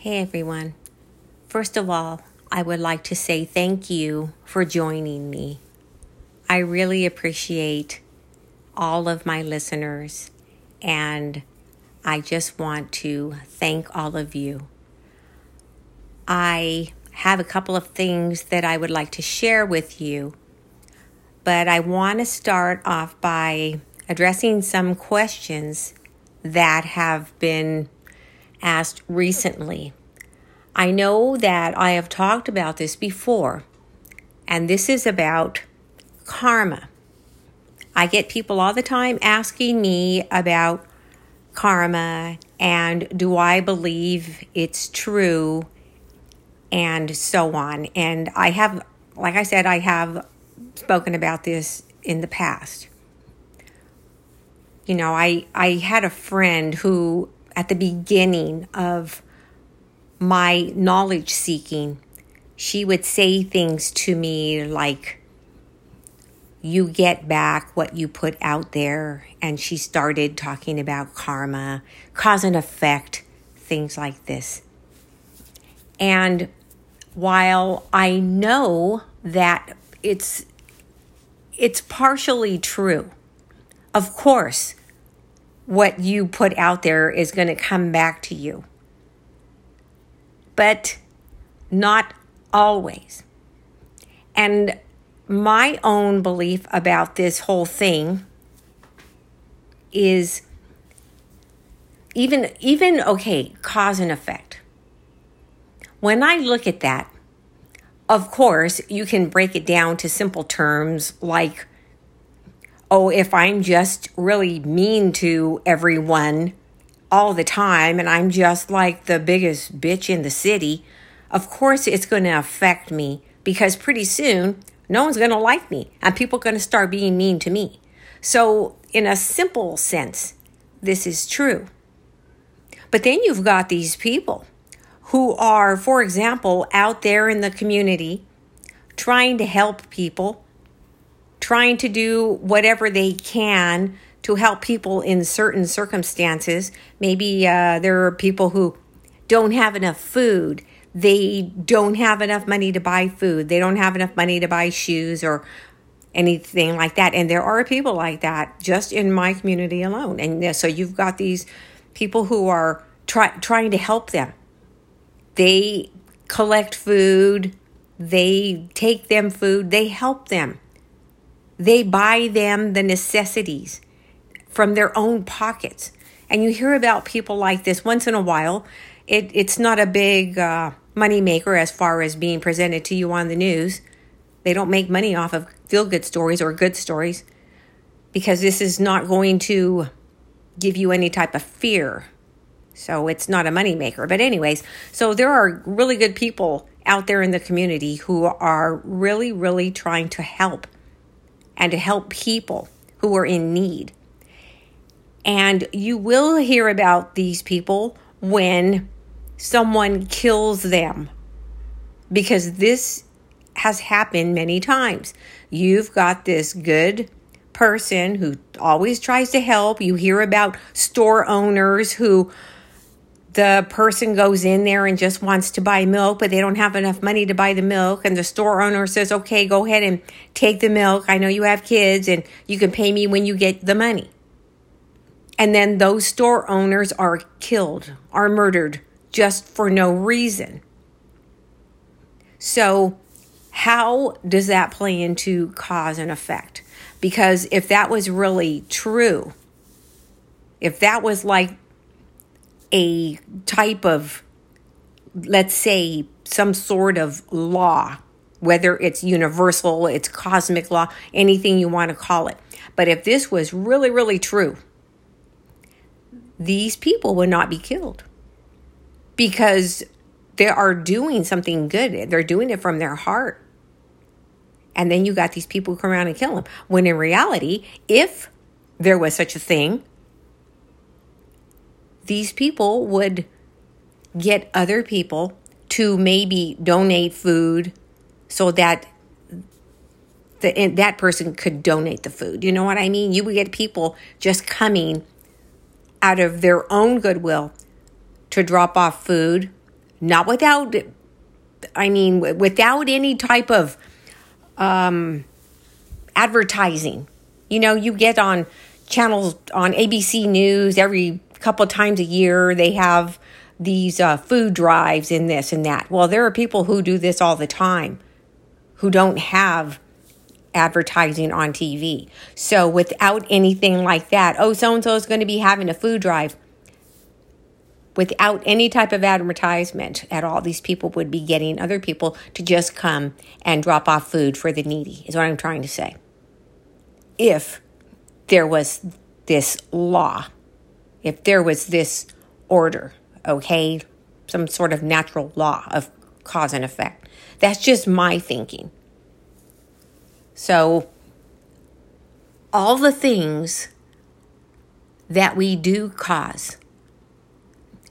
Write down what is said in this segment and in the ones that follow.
Hey everyone. First of all, I would like to say thank you for joining me. I really appreciate all of my listeners, and I just want to thank all of you. I have a couple of things that I would like to share with you, but I want to start off by addressing some questions that have been asked recently. I know that I have talked about this before, and this is about karma. I get people all the time asking me about karma and do I believe it's true and so on. And I have, like I said, I have spoken about this in the past. You know, I, I had a friend who at the beginning of my knowledge seeking, she would say things to me like, You get back what you put out there. And she started talking about karma, cause and effect, things like this. And while I know that it's it's partially true. Of course, what you put out there is going to come back to you. But not always. And my own belief about this whole thing is even even okay, cause and effect. When I look at that, of course, you can break it down to simple terms like oh, if I'm just really mean to everyone all the time and I'm just like the biggest bitch in the city, of course it's going to affect me because pretty soon no one's going to like me and people are going to start being mean to me. So, in a simple sense, this is true. But then you've got these people who are, for example, out there in the community trying to help people trying to do whatever they can to help people in certain circumstances. Maybe uh, there are people who don't have enough food. They don't have enough money to buy food. They don't have enough money to buy shoes or anything like that. And there are people like that just in my community alone. And so you've got these people who are try, trying to help them. They collect food, they take them food, they help them. They buy them the necessities from their own pockets. And you hear about people like this once in a while. It, it's not a big uh, money maker as far as being presented to you on the news. They don't make money off of feel good stories or good stories because this is not going to give you any type of fear. So it's not a money maker. But, anyways, so there are really good people out there in the community who are really, really trying to help and to help people who are in need. And you will hear about these people when someone kills them because this has happened many times. You've got this good person who always tries to help. You hear about store owners who the person goes in there and just wants to buy milk, but they don't have enough money to buy the milk. And the store owner says, okay, go ahead and take the milk. I know you have kids and you can pay me when you get the money. And then those store owners are killed, are murdered just for no reason. So, how does that play into cause and effect? Because if that was really true, if that was like a type of, let's say, some sort of law, whether it's universal, it's cosmic law, anything you want to call it. But if this was really, really true, these people would not be killed because they are doing something good. They're doing it from their heart. And then you got these people who come around and kill them. When in reality, if there was such a thing, these people would get other people to maybe donate food so that the, that person could donate the food. You know what I mean? You would get people just coming out of their own goodwill to drop off food, not without, I mean, without any type of um, advertising. You know, you get on channels on ABC News every couple times a year, they have these uh, food drives in this and that. Well, there are people who do this all the time who don't have advertising on TV. So without anything like that, oh, so and so is going to be having a food drive. Without any type of advertisement at all, these people would be getting other people to just come and drop off food for the needy, is what I'm trying to say. If there was this law, if there was this order, okay, some sort of natural law of cause and effect. That's just my thinking. So, all the things that we do cause,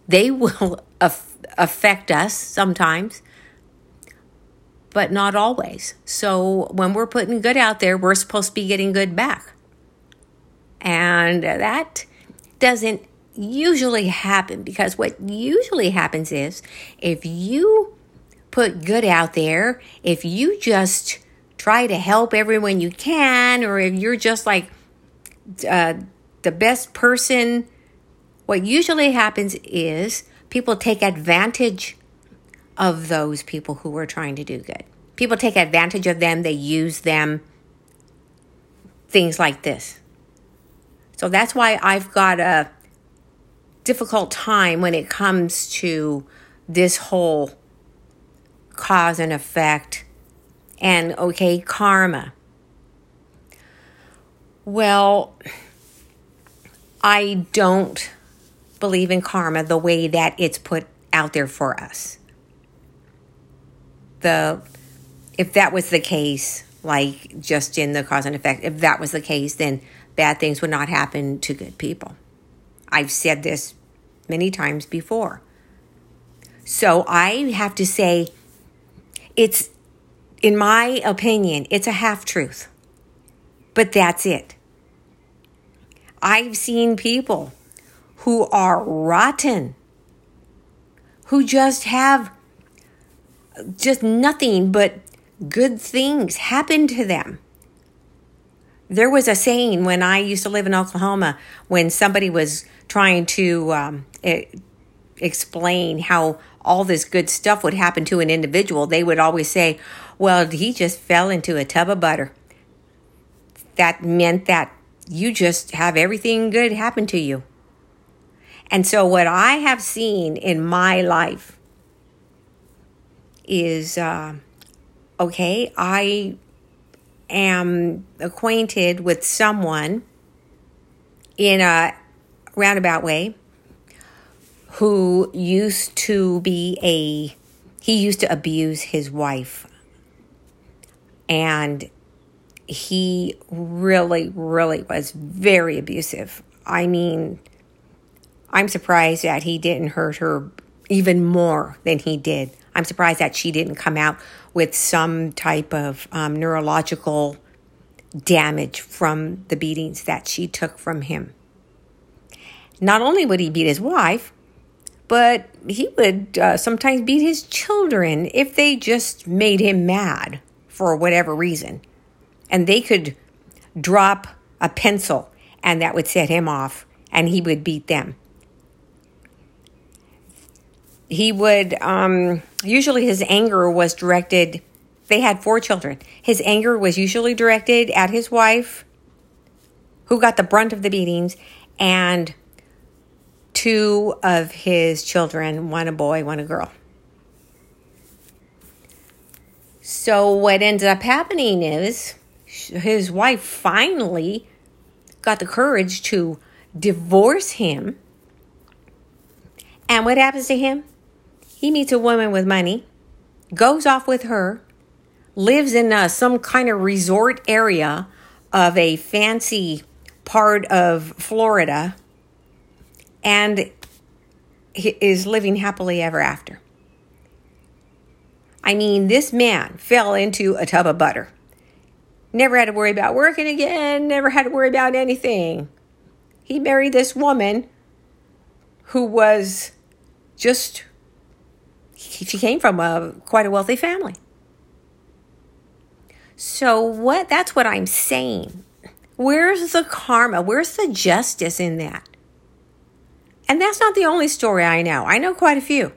they will af- affect us sometimes, but not always. So, when we're putting good out there, we're supposed to be getting good back. And that doesn't usually happen because what usually happens is if you put good out there, if you just try to help everyone you can, or if you're just like uh, the best person, what usually happens is people take advantage of those people who are trying to do good. People take advantage of them, they use them, things like this. So that's why I've got a difficult time when it comes to this whole cause and effect and okay, karma. Well, I don't believe in karma the way that it's put out there for us. The if that was the case, like just in the cause and effect, if that was the case, then bad things would not happen to good people. I've said this many times before. So I have to say, it's, in my opinion, it's a half truth. But that's it. I've seen people who are rotten, who just have just nothing but good things happen to them. There was a saying when I used to live in Oklahoma when somebody was trying to um, explain how all this good stuff would happen to an individual, they would always say, Well, he just fell into a tub of butter. That meant that you just have everything good happen to you. And so, what I have seen in my life is uh, okay, I am acquainted with someone in a roundabout way who used to be a he used to abuse his wife. And he really really was very abusive. I mean i'm surprised that he didn't hurt her even more than he did. I'm surprised that she didn't come out with some type of um, neurological damage from the beatings that she took from him. Not only would he beat his wife, but he would uh, sometimes beat his children if they just made him mad for whatever reason. And they could drop a pencil and that would set him off and he would beat them. He would, um, usually his anger was directed they had four children. His anger was usually directed at his wife, who got the brunt of the beatings, and two of his children one a boy, one a girl. So, what ended up happening is his wife finally got the courage to divorce him. And what happens to him? He meets a woman with money, goes off with her, lives in uh, some kind of resort area of a fancy part of Florida and is living happily ever after. I mean, this man fell into a tub of butter. Never had to worry about working again, never had to worry about anything. He married this woman who was just she came from a quite a wealthy family. So what that's what I'm saying. Where's the karma? Where's the justice in that? And that's not the only story I know. I know quite a few.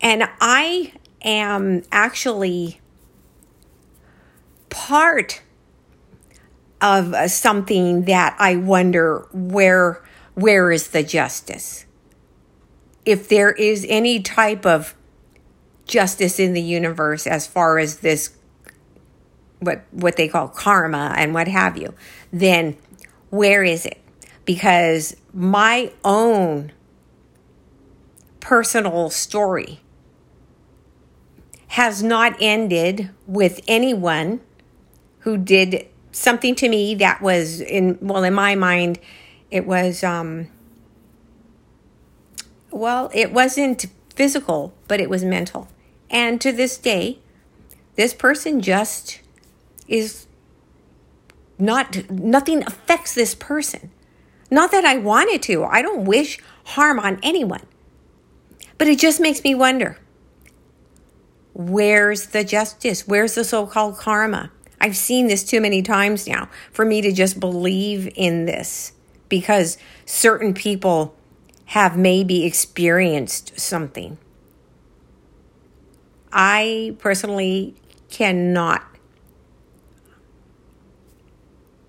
And I am actually part of something that I wonder where where is the justice? If there is any type of justice in the universe as far as this what what they call karma and what have you, then where is it? Because my own personal story has not ended with anyone who did something to me that was in well in my mind it was um well it wasn't physical but it was mental. And to this day this person just is not nothing affects this person. Not that i wanted to. I don't wish harm on anyone. But it just makes me wonder. Where's the justice? Where's the so-called karma? I've seen this too many times now for me to just believe in this because certain people have maybe experienced something. I personally cannot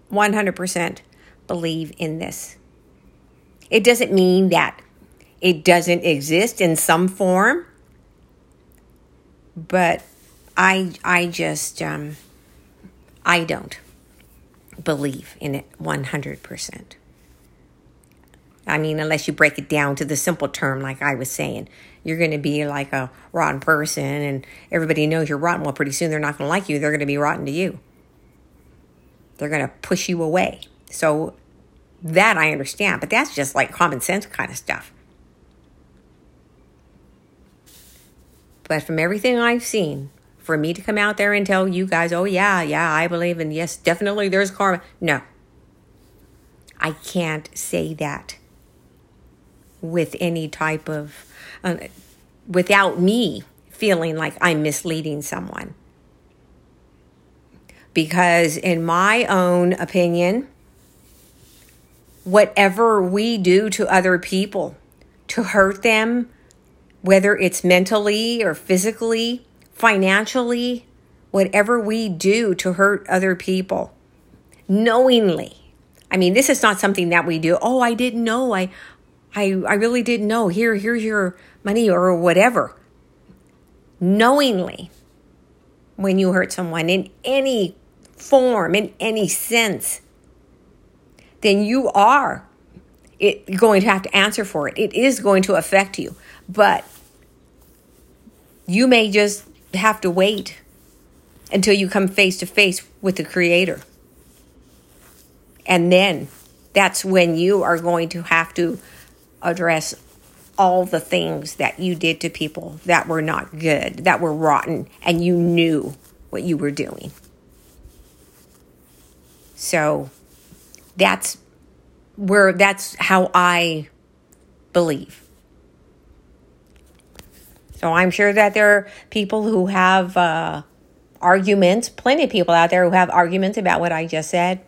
100% believe in this. It doesn't mean that it doesn't exist in some form, but I I just um I don't believe in it 100%. I mean, unless you break it down to the simple term, like I was saying, you're going to be like a rotten person and everybody knows you're rotten. Well, pretty soon they're not going to like you. They're going to be rotten to you. They're going to push you away. So that I understand, but that's just like common sense kind of stuff. But from everything I've seen, for me to come out there and tell you guys, oh, yeah, yeah, I believe in, yes, definitely there's karma. No. I can't say that with any type of, uh, without me feeling like I'm misleading someone. Because, in my own opinion, whatever we do to other people to hurt them, whether it's mentally or physically, financially, whatever we do to hurt other people, knowingly. I mean, this is not something that we do. Oh, I didn't know. I, I, I really didn't know. Here, here's your money or whatever. Knowingly, when you hurt someone in any form, in any sense, then you are it, going to have to answer for it. It is going to affect you. But you may just have to wait until you come face to face with the Creator. And then that's when you are going to have to address all the things that you did to people that were not good, that were rotten, and you knew what you were doing. So that's where that's how I believe. So I'm sure that there are people who have uh, arguments, plenty of people out there who have arguments about what I just said.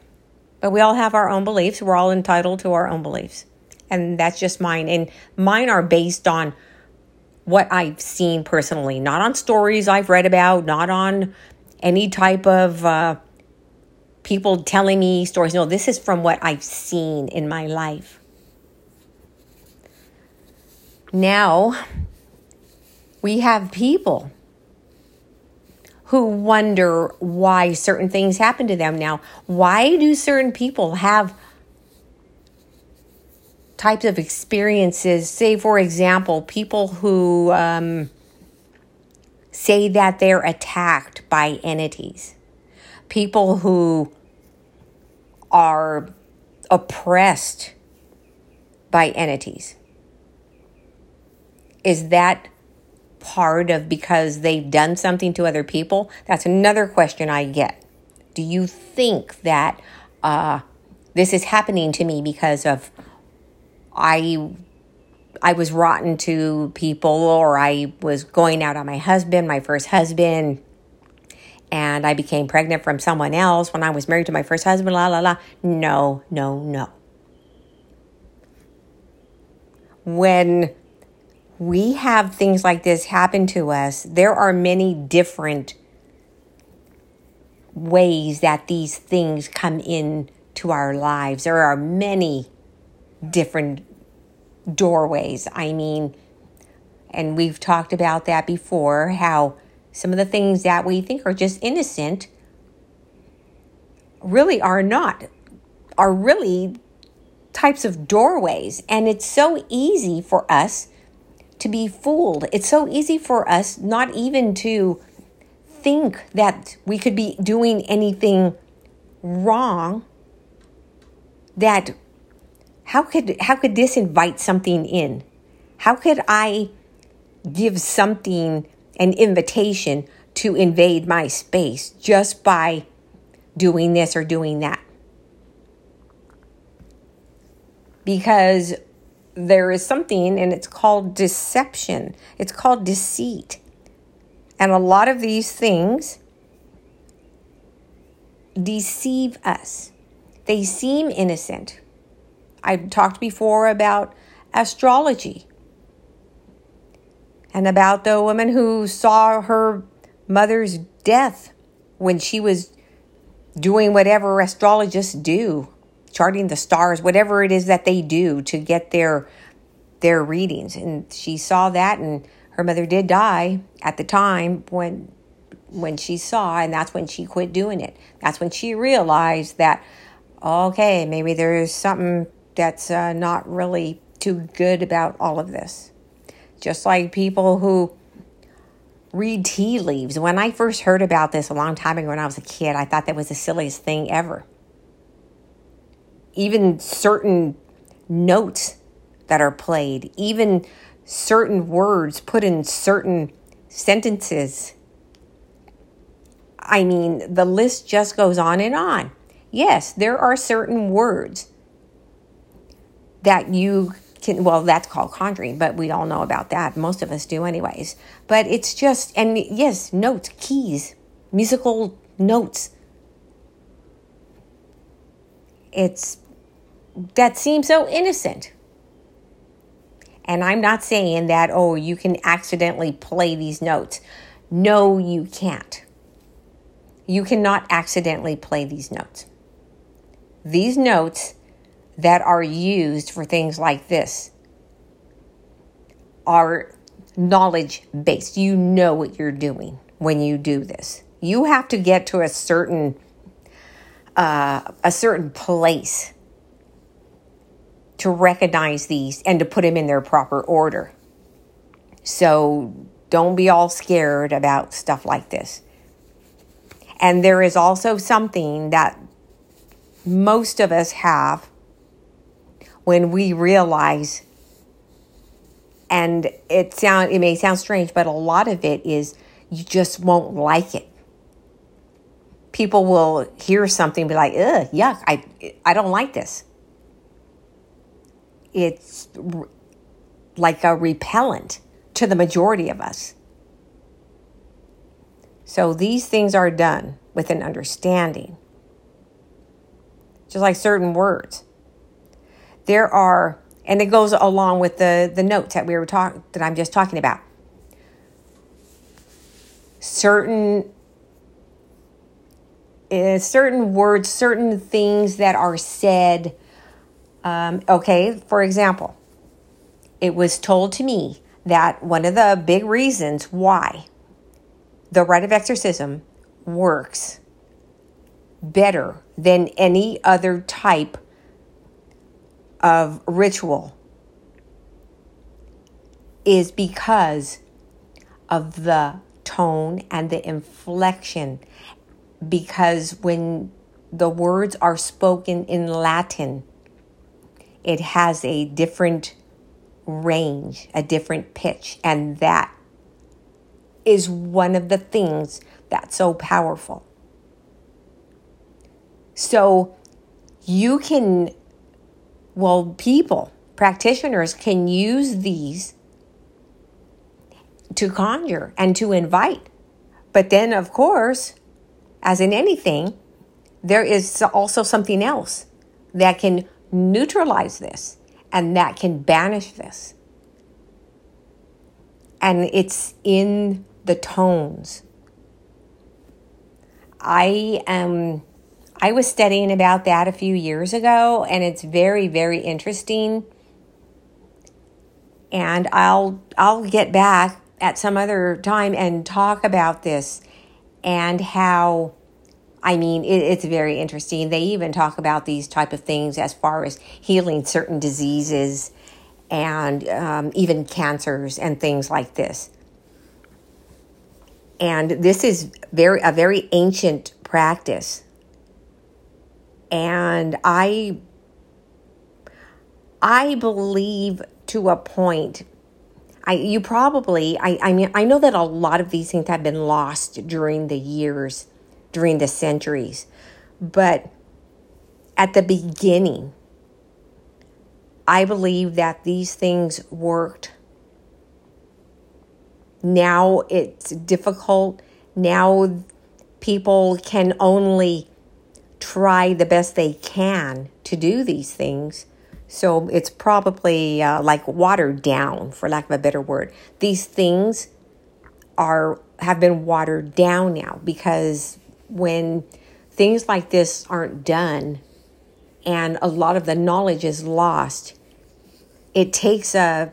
But we all have our own beliefs. We're all entitled to our own beliefs. And that's just mine. And mine are based on what I've seen personally, not on stories I've read about, not on any type of uh, people telling me stories. No, this is from what I've seen in my life. Now, we have people who wonder why certain things happen to them now. Why do certain people have types of experiences? Say, for example, people who um, say that they're attacked by entities, people who are oppressed by entities. Is that part of because they've done something to other people? That's another question I get. Do you think that uh, this is happening to me because of I I was rotten to people or I was going out on my husband, my first husband, and I became pregnant from someone else when I was married to my first husband, la la la. No, no, no. When we have things like this happen to us, there are many different ways that these things come in to our lives. There are many different doorways. I mean, and we've talked about that before how some of the things that we think are just innocent really are not, are really types of doorways. And it's so easy for us to be fooled. It's so easy for us not even to think that we could be doing anything wrong that how could how could this invite something in? How could I give something an invitation to invade my space just by doing this or doing that? Because there is something and it's called deception. It's called deceit. And a lot of these things deceive us. They seem innocent I've talked before about astrology and about the woman who saw her mother's death when she was doing whatever astrologists do, charting the stars, whatever it is that they do to get their their readings. And she saw that and her mother did die at the time when when she saw and that's when she quit doing it. That's when she realized that okay, maybe there's something that's uh, not really too good about all of this. Just like people who read tea leaves. When I first heard about this a long time ago when I was a kid, I thought that was the silliest thing ever. Even certain notes that are played, even certain words put in certain sentences. I mean, the list just goes on and on. Yes, there are certain words that you can, well, that's called conjuring, but we all know about that. Most of us do, anyways. But it's just, and yes, notes, keys, musical notes. It's, that seems so innocent. And I'm not saying that, oh, you can accidentally play these notes. No, you can't. You cannot accidentally play these notes. These notes that are used for things like this are knowledge based. You know what you're doing when you do this. You have to get to a certain uh, a certain place to recognize these and to put them in their proper order. So don't be all scared about stuff like this. And there is also something that most of us have when we realize and it sound it may sound strange but a lot of it is you just won't like it. People will hear something be like ugh yuck i i don't like this. It's like a repellent to the majority of us. So these things are done with an understanding. Just like certain words there are, and it goes along with the, the notes that we were talking, that I'm just talking about. Certain uh, certain words, certain things that are said. Um, okay, for example, it was told to me that one of the big reasons why the rite of exorcism works better than any other type of ritual is because of the tone and the inflection. Because when the words are spoken in Latin, it has a different range, a different pitch, and that is one of the things that's so powerful. So you can well, people practitioners can use these to conjure and to invite. But then, of course, as in anything, there is also something else that can neutralize this and that can banish this. And it's in the tones. I am I was studying about that a few years ago and it's very very interesting. And I'll I'll get back at some other time and talk about this and how I mean, it, it's very interesting. They even talk about these type of things as far as healing certain diseases and um, even cancers and things like this. And this is very a very ancient practice. And I I believe to a point I you probably I, I mean I know that a lot of these things have been lost during the years during the centuries. But at the beginning, I believe that these things worked. Now it's difficult. Now people can only try the best they can to do these things. So it's probably uh, like watered down, for lack of a better word. These things are have been watered down now because when things like this aren't done and a lot of the knowledge is lost, it takes a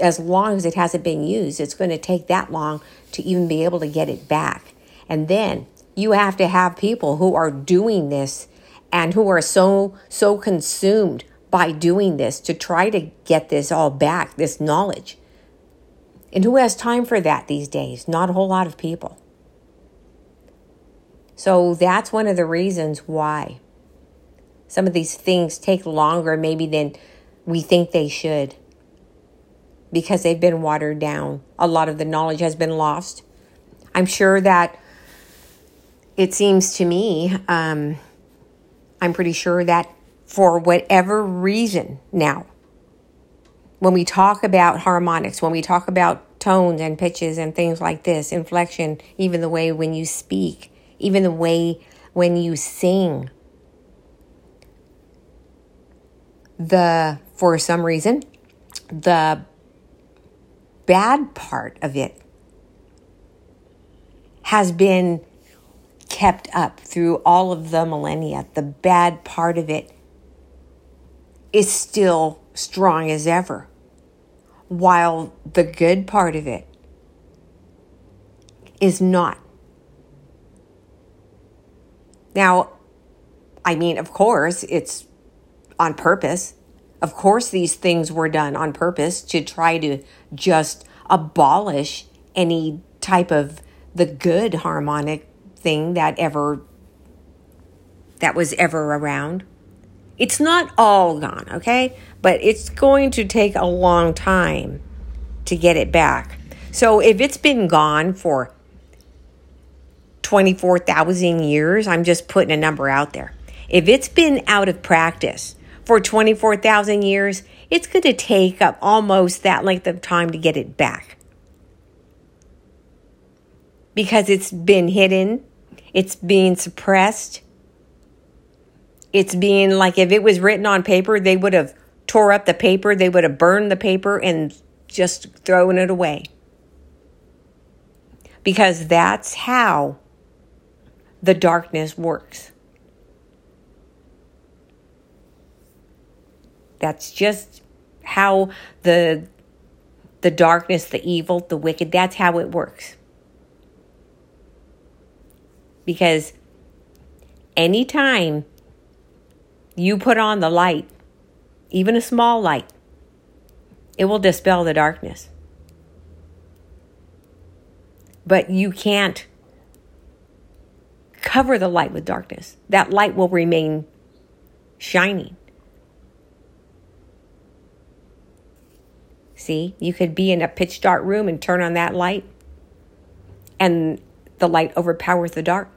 as long as it hasn't been used, it's going to take that long to even be able to get it back. And then you have to have people who are doing this and who are so so consumed by doing this to try to get this all back, this knowledge. And who has time for that these days? Not a whole lot of people. So that's one of the reasons why some of these things take longer maybe than we think they should because they've been watered down. A lot of the knowledge has been lost. I'm sure that it seems to me, um, I'm pretty sure that for whatever reason now, when we talk about harmonics, when we talk about tones and pitches and things like this, inflection, even the way when you speak, even the way when you sing. The, for some reason, the bad part of it has been kept up through all of the millennia. The bad part of it is still strong as ever, while the good part of it is not. Now, I mean, of course, it's on purpose. Of course, these things were done on purpose to try to just abolish any type of the good harmonic thing that ever that was ever around. It's not all gone, okay? But it's going to take a long time to get it back. So if it's been gone for 24,000 years, I'm just putting a number out there. If it's been out of practice for 24,000 years, it's going to take up almost that length of time to get it back. Because it's been hidden, it's being suppressed. It's being like if it was written on paper, they would have tore up the paper, they would have burned the paper and just thrown it away. Because that's how the darkness works. That's just how the the darkness, the evil, the wicked, that's how it works. Because anytime you put on the light, even a small light, it will dispel the darkness. But you can't cover the light with darkness. That light will remain shining. See, you could be in a pitch dark room and turn on that light, and the light overpowers the dark.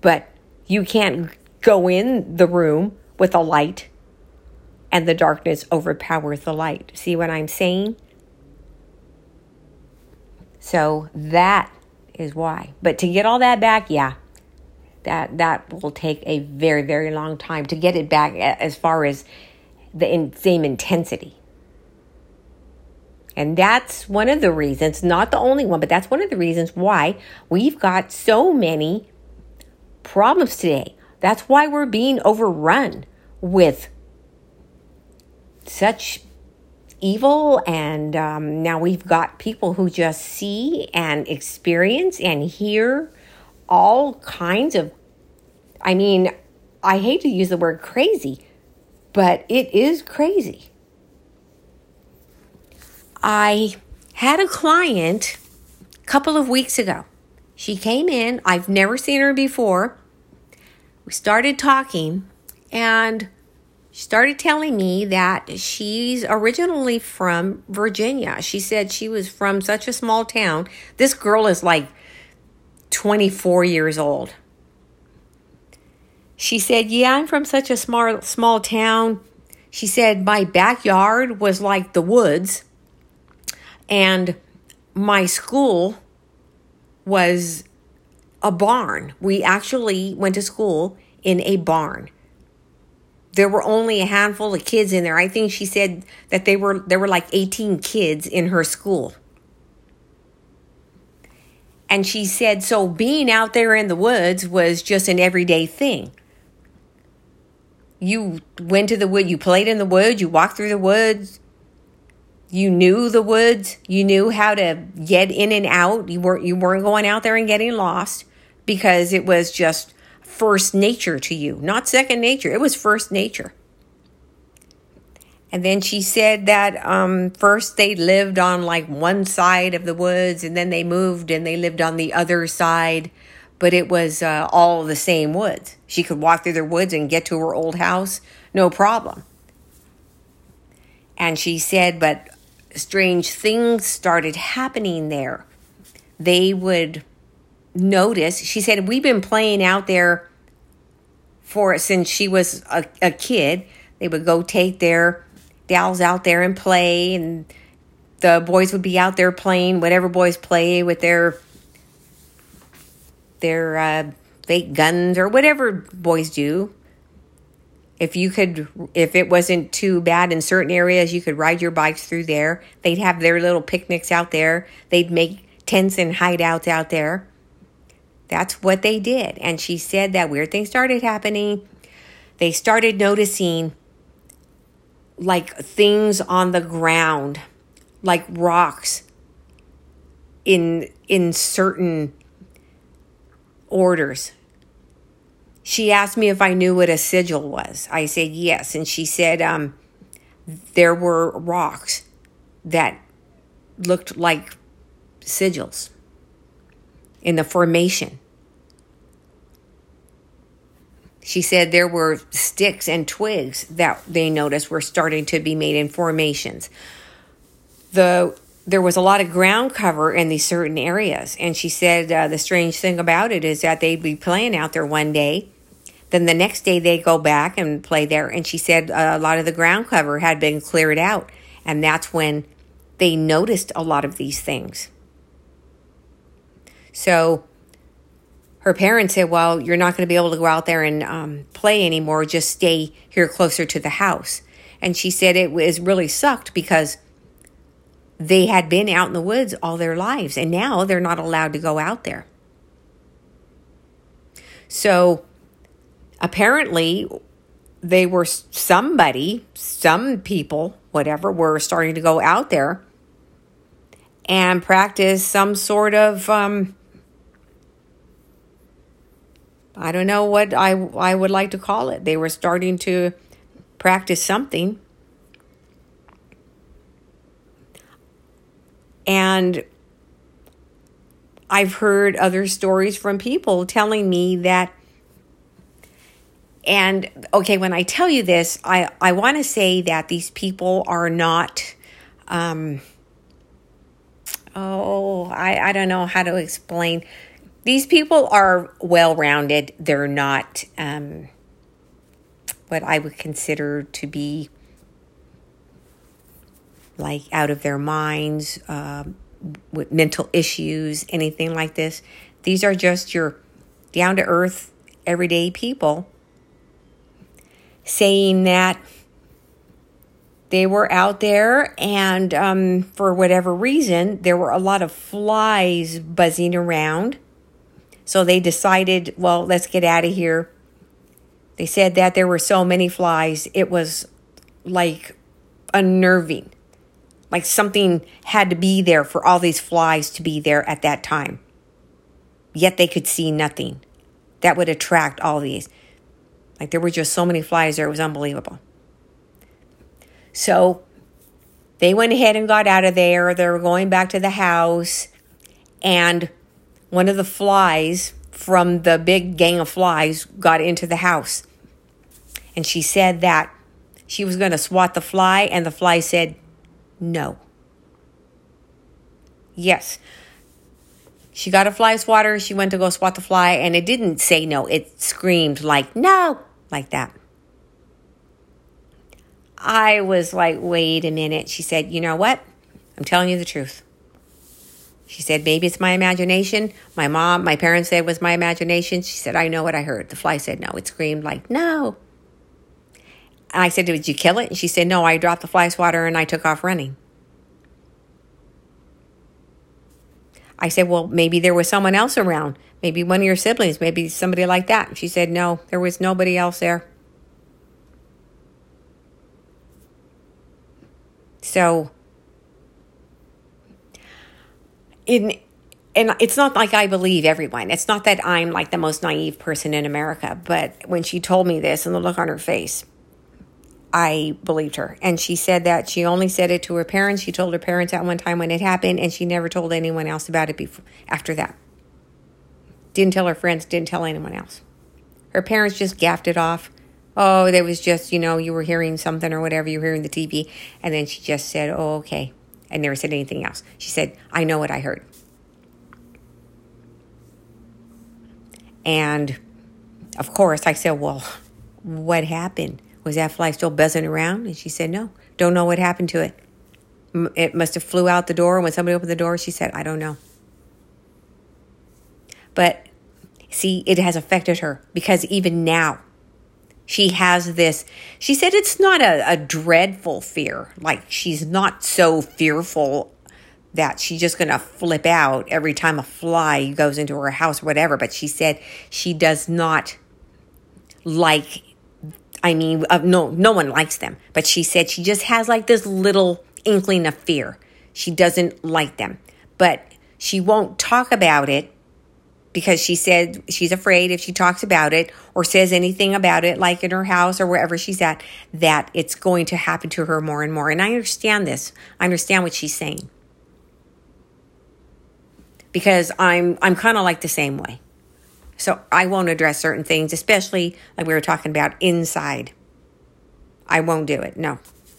But you can't go in the room with a light and the darkness overpowers the light. See what I'm saying? So that is why. But to get all that back, yeah, that that will take a very very long time to get it back as far as the in, same intensity. And that's one of the reasons, not the only one, but that's one of the reasons why we've got so many problems today. That's why we're being overrun with such evil. And um, now we've got people who just see and experience and hear all kinds of, I mean, I hate to use the word crazy, but it is crazy. I had a client a couple of weeks ago. She came in, I've never seen her before. We started talking, and she started telling me that she's originally from Virginia. She said she was from such a small town. This girl is like 24 years old. She said, "Yeah, I'm from such a small small town." She said my backyard was like the woods and my school was a barn. We actually went to school in a barn. There were only a handful of kids in there. I think she said that they were there were like 18 kids in her school. And she said so being out there in the woods was just an everyday thing. You went to the wood, you played in the woods, you walked through the woods, you knew the woods, you knew how to get in and out. You weren't you weren't going out there and getting lost because it was just first nature to you, not second nature. It was first nature. And then she said that um, first they lived on like one side of the woods, and then they moved and they lived on the other side, but it was uh, all the same woods. She could walk through the woods and get to her old house, no problem. And she said, but strange things started happening there. They would notice, she said, We've been playing out there for since she was a, a kid. They would go take their dolls out there and play, and the boys would be out there playing whatever boys play with their their uh, fake guns or whatever boys do if you could if it wasn't too bad in certain areas you could ride your bikes through there. They'd have their little picnics out there. They'd make tents and hideouts out there. That's what they did. And she said that weird things started happening. They started noticing like things on the ground like rocks in in certain orders she asked me if I knew what a sigil was. I said yes. And she said um, there were rocks that looked like sigils in the formation. She said there were sticks and twigs that they noticed were starting to be made in formations. The there was a lot of ground cover in these certain areas, and she said uh, the strange thing about it is that they'd be playing out there one day, then the next day they go back and play there. And she said a lot of the ground cover had been cleared out. And that's when they noticed a lot of these things. So her parents said, Well, you're not going to be able to go out there and um, play anymore. Just stay here closer to the house. And she said it was really sucked because they had been out in the woods all their lives and now they're not allowed to go out there. So apparently they were somebody, some people, whatever, were starting to go out there and practice some sort of um, I don't know what I I would like to call it. They were starting to practice something. And I've heard other stories from people telling me that and okay, when I tell you this, I, I want to say that these people are not, um, oh, I, I don't know how to explain. These people are well rounded. They're not um, what I would consider to be like out of their minds, uh, with mental issues, anything like this. These are just your down to earth, everyday people saying that they were out there and um, for whatever reason, there were a lot of flies buzzing around. So they decided, well, let's get out of here. They said that there were so many flies, it was like unnerving. Like something had to be there for all these flies to be there at that time. Yet they could see nothing that would attract all these. Like there were just so many flies there, it was unbelievable. So they went ahead and got out of there. They were going back to the house, and one of the flies from the big gang of flies got into the house. And she said that she was going to swat the fly, and the fly said, no. Yes. She got a fly swatter. She went to go swat the fly, and it didn't say no. It screamed like, no, like that. I was like, wait a minute. She said, you know what? I'm telling you the truth. She said, maybe it's my imagination. My mom, my parents said it was my imagination. She said, I know what I heard. The fly said no. It screamed like, no. And I said, Did you kill it? And she said, No, I dropped the fly swatter and I took off running. I said, Well, maybe there was someone else around. Maybe one of your siblings, maybe somebody like that. she said, No, there was nobody else there. So, in and it's not like I believe everyone. It's not that I'm like the most naive person in America, but when she told me this and the look on her face, I believed her. And she said that she only said it to her parents. She told her parents at one time when it happened, and she never told anyone else about it before, after that. Didn't tell her friends, didn't tell anyone else. Her parents just gaffed it off. Oh, there was just, you know, you were hearing something or whatever, you were hearing the TV. And then she just said, oh, okay. And never said anything else. She said, I know what I heard. And of course, I said, well, what happened? Was that fly still buzzing around? And she said, No, don't know what happened to it. It must have flew out the door. And when somebody opened the door, she said, I don't know. But see, it has affected her because even now, she has this. She said it's not a, a dreadful fear. Like she's not so fearful that she's just going to flip out every time a fly goes into her house or whatever. But she said she does not like I mean, uh, no, no one likes them. But she said she just has like this little inkling of fear. She doesn't like them, but she won't talk about it because she said she's afraid if she talks about it or says anything about it, like in her house or wherever she's at, that it's going to happen to her more and more. And I understand this. I understand what she's saying because I'm I'm kind of like the same way. So I won't address certain things, especially like we were talking about inside. I won't do it. No.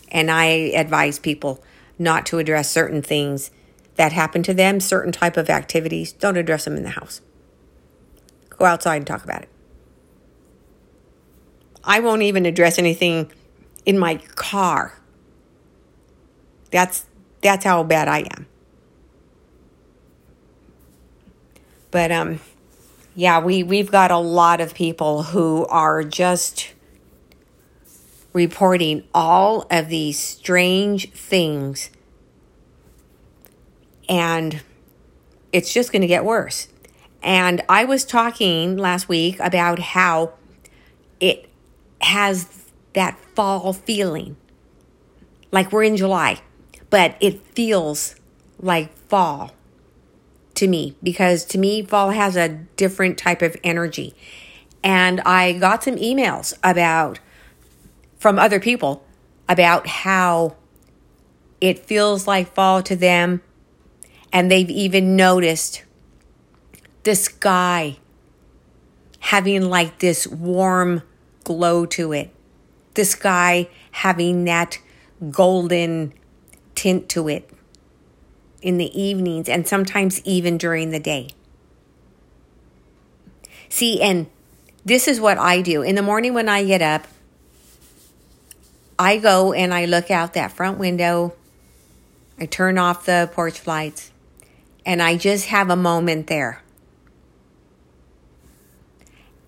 And I advise people not to address certain things that happen to them, certain type of activities. Don't address them in the house. Go outside and talk about it. I won't even address anything in my car. That's that's how bad I am. But um yeah, we, we've got a lot of people who are just reporting all of these strange things. And it's just going to get worse. And I was talking last week about how it has that fall feeling. Like we're in July, but it feels like fall to me because to me, fall has a different type of energy. And I got some emails about from other people about how it feels like fall to them. And they've even noticed the sky having like this warm glow to it. The sky having that golden tint to it in the evenings and sometimes even during the day. See, and this is what I do. In the morning when I get up, I go and I look out that front window I turn off the porch lights and I just have a moment there.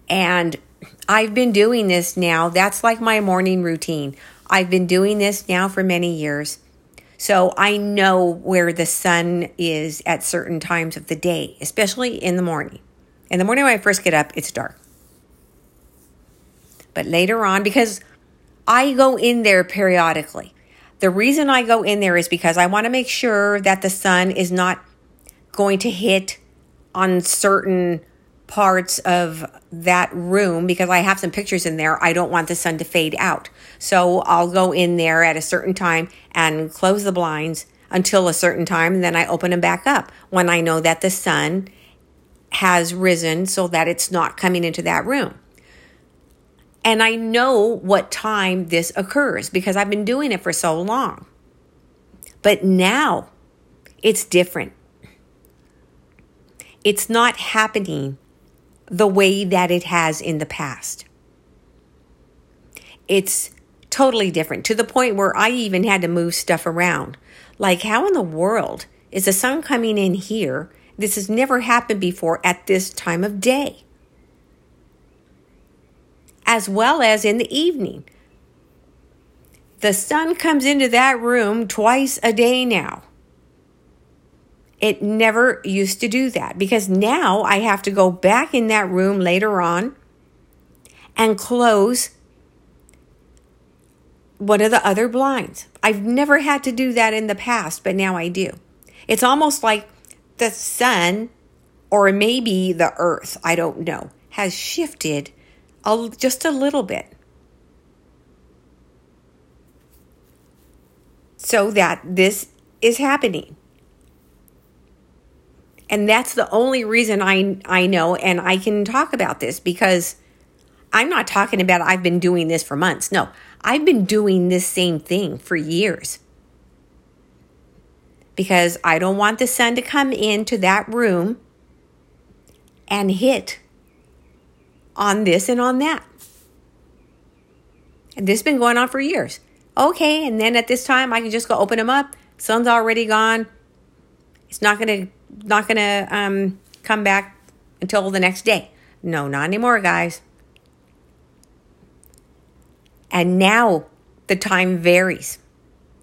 And I've been doing this now. That's like my morning routine. I've been doing this now for many years. So I know where the sun is at certain times of the day, especially in the morning. In the morning when I first get up, it's dark. But later on, because I go in there periodically. The reason I go in there is because I want to make sure that the sun is not going to hit on certain parts of that room because I have some pictures in there. I don't want the sun to fade out. So I'll go in there at a certain time and close the blinds until a certain time, and then I open them back up when I know that the sun has risen so that it's not coming into that room. And I know what time this occurs because I've been doing it for so long. But now it's different. It's not happening the way that it has in the past. It's totally different to the point where I even had to move stuff around. Like, how in the world is the sun coming in here? This has never happened before at this time of day as well as in the evening. The sun comes into that room twice a day now. It never used to do that because now I have to go back in that room later on and close one of the other blinds. I've never had to do that in the past, but now I do. It's almost like the sun, or maybe the earth, I don't know, has shifted a, just a little bit. So that this is happening. And that's the only reason I, I know and I can talk about this because I'm not talking about I've been doing this for months. No, I've been doing this same thing for years. Because I don't want the sun to come into that room and hit on this and on that. And this has been going on for years. Okay, and then at this time I can just go open them up. Sun's already gone. It's not gonna not gonna um, come back until the next day. No, not anymore, guys. And now the time varies.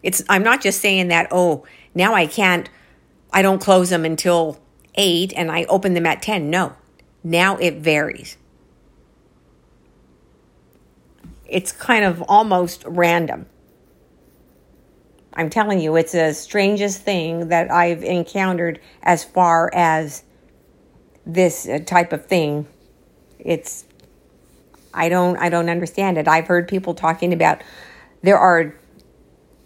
It's I'm not just saying that, oh, now I can't I don't close them until 8 and I open them at 10. No. Now it varies it's kind of almost random. I'm telling you, it's the strangest thing that I've encountered as far as this uh, type of thing. It's I don't I don't understand it. I've heard people talking about there are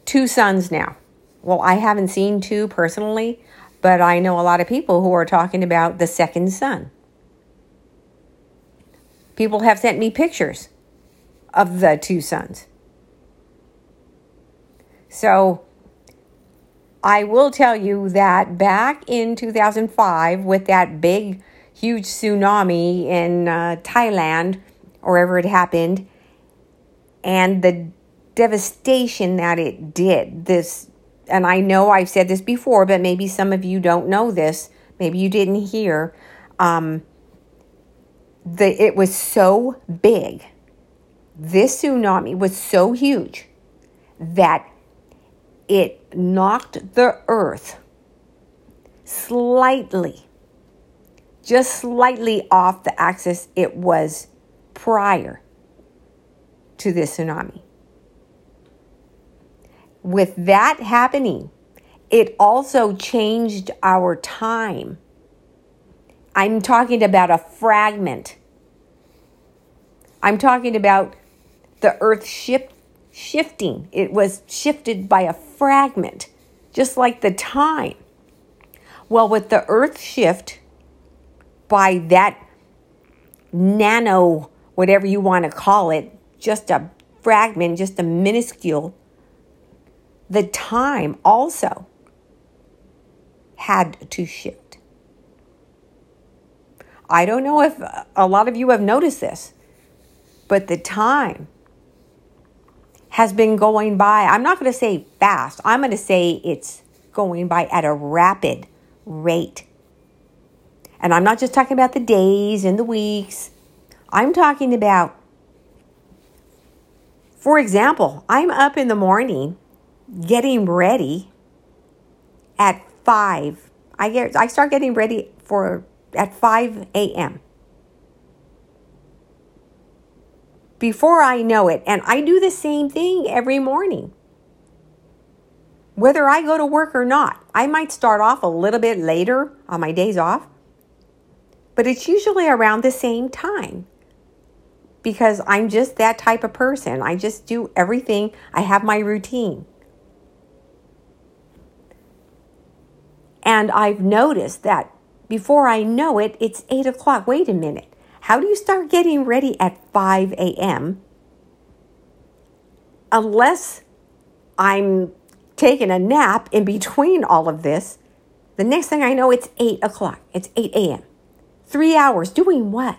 two suns now. Well, I haven't seen two personally, but I know a lot of people who are talking about the second sun. People have sent me pictures of the two suns. So I will tell you that back in 2005, with that big, huge tsunami in uh, Thailand, wherever it happened, and the devastation that it did, this, and I know I've said this before, but maybe some of you don't know this, maybe you didn't hear. Um, the, it was so big. This tsunami was so huge that it knocked the earth slightly, just slightly off the axis it was prior to this tsunami. With that happening, it also changed our time. I'm talking about a fragment. I'm talking about the earth shift, shifting. It was shifted by a fragment, just like the time. Well, with the earth shift by that nano, whatever you want to call it, just a fragment, just a minuscule, the time also had to shift. I don't know if a lot of you have noticed this, but the time has been going by. I'm not going to say fast. I'm going to say it's going by at a rapid rate. And I'm not just talking about the days and the weeks, I'm talking about, for example, I'm up in the morning getting ready at 5. I get I start getting ready for at 5 a.m. Before I know it, and I do the same thing every morning. Whether I go to work or not, I might start off a little bit later on my days off, but it's usually around the same time because I'm just that type of person. I just do everything, I have my routine. And I've noticed that before I know it, it's 8 o'clock. Wait a minute. How do you start getting ready at 5 a.m. unless I'm taking a nap in between all of this? The next thing I know, it's 8 o'clock. It's 8 a.m. Three hours doing what?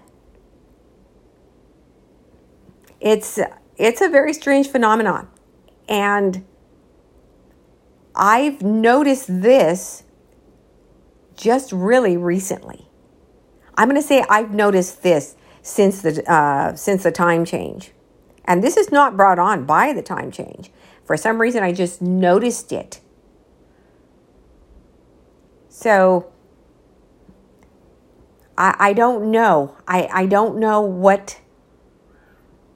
It's it's a very strange phenomenon. And I've noticed this just really recently. I'm going to say I've noticed this since the uh, since the time change, and this is not brought on by the time change. For some reason, I just noticed it. So I, I don't know. I, I don't know what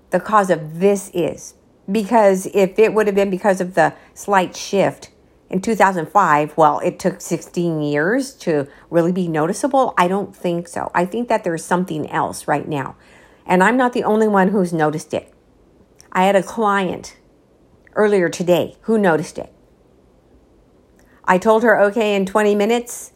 the cause of this is. Because if it would have been because of the slight shift in 2005, well, it took 16 years to really be noticeable. I don't think so. I think that there's something else right now. And I'm not the only one who's noticed it. I had a client earlier today who noticed it. I told her, okay, in 20 minutes,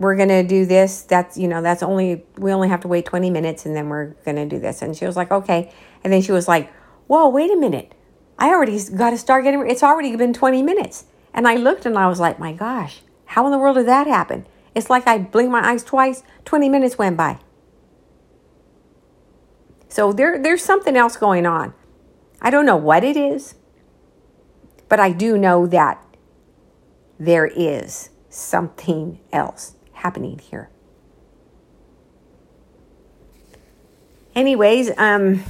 we're going to do this. That's, you know, that's only, we only have to wait 20 minutes and then we're going to do this. And she was like, okay. And then she was like, whoa, wait a minute. I already got to start getting, it's already been 20 minutes. And I looked and I was like, my gosh, how in the world did that happen? It's like I blinked my eyes twice, 20 minutes went by. So there, there's something else going on. I don't know what it is, but I do know that there is something else happening here. Anyways, um,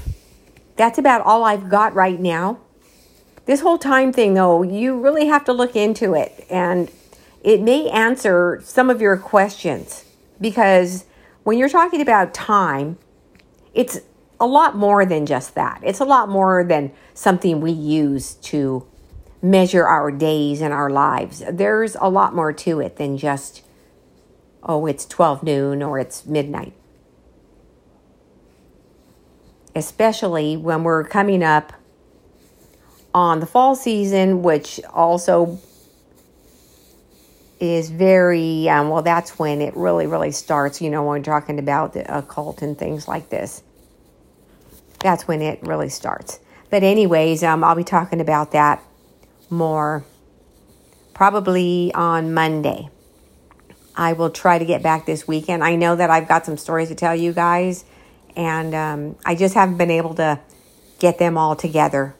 that's about all I've got right now. This whole time thing, though, you really have to look into it, and it may answer some of your questions because when you're talking about time, it's a lot more than just that. It's a lot more than something we use to measure our days and our lives. There's a lot more to it than just oh, it's 12 noon or it's midnight. Especially when we're coming up on the fall season, which also is very, um, well, that's when it really, really starts, you know, when we're talking about the occult and things like this. That's when it really starts. But, anyways, um, I'll be talking about that more probably on Monday. I will try to get back this weekend. I know that I've got some stories to tell you guys, and um, I just haven't been able to get them all together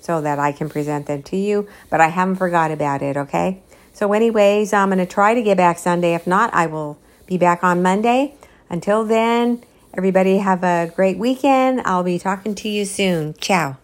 so that I can present them to you, but I haven't forgot about it, okay? So, anyways, I'm going to try to get back Sunday. If not, I will be back on Monday. Until then, everybody have a great weekend. I'll be talking to you soon. Ciao.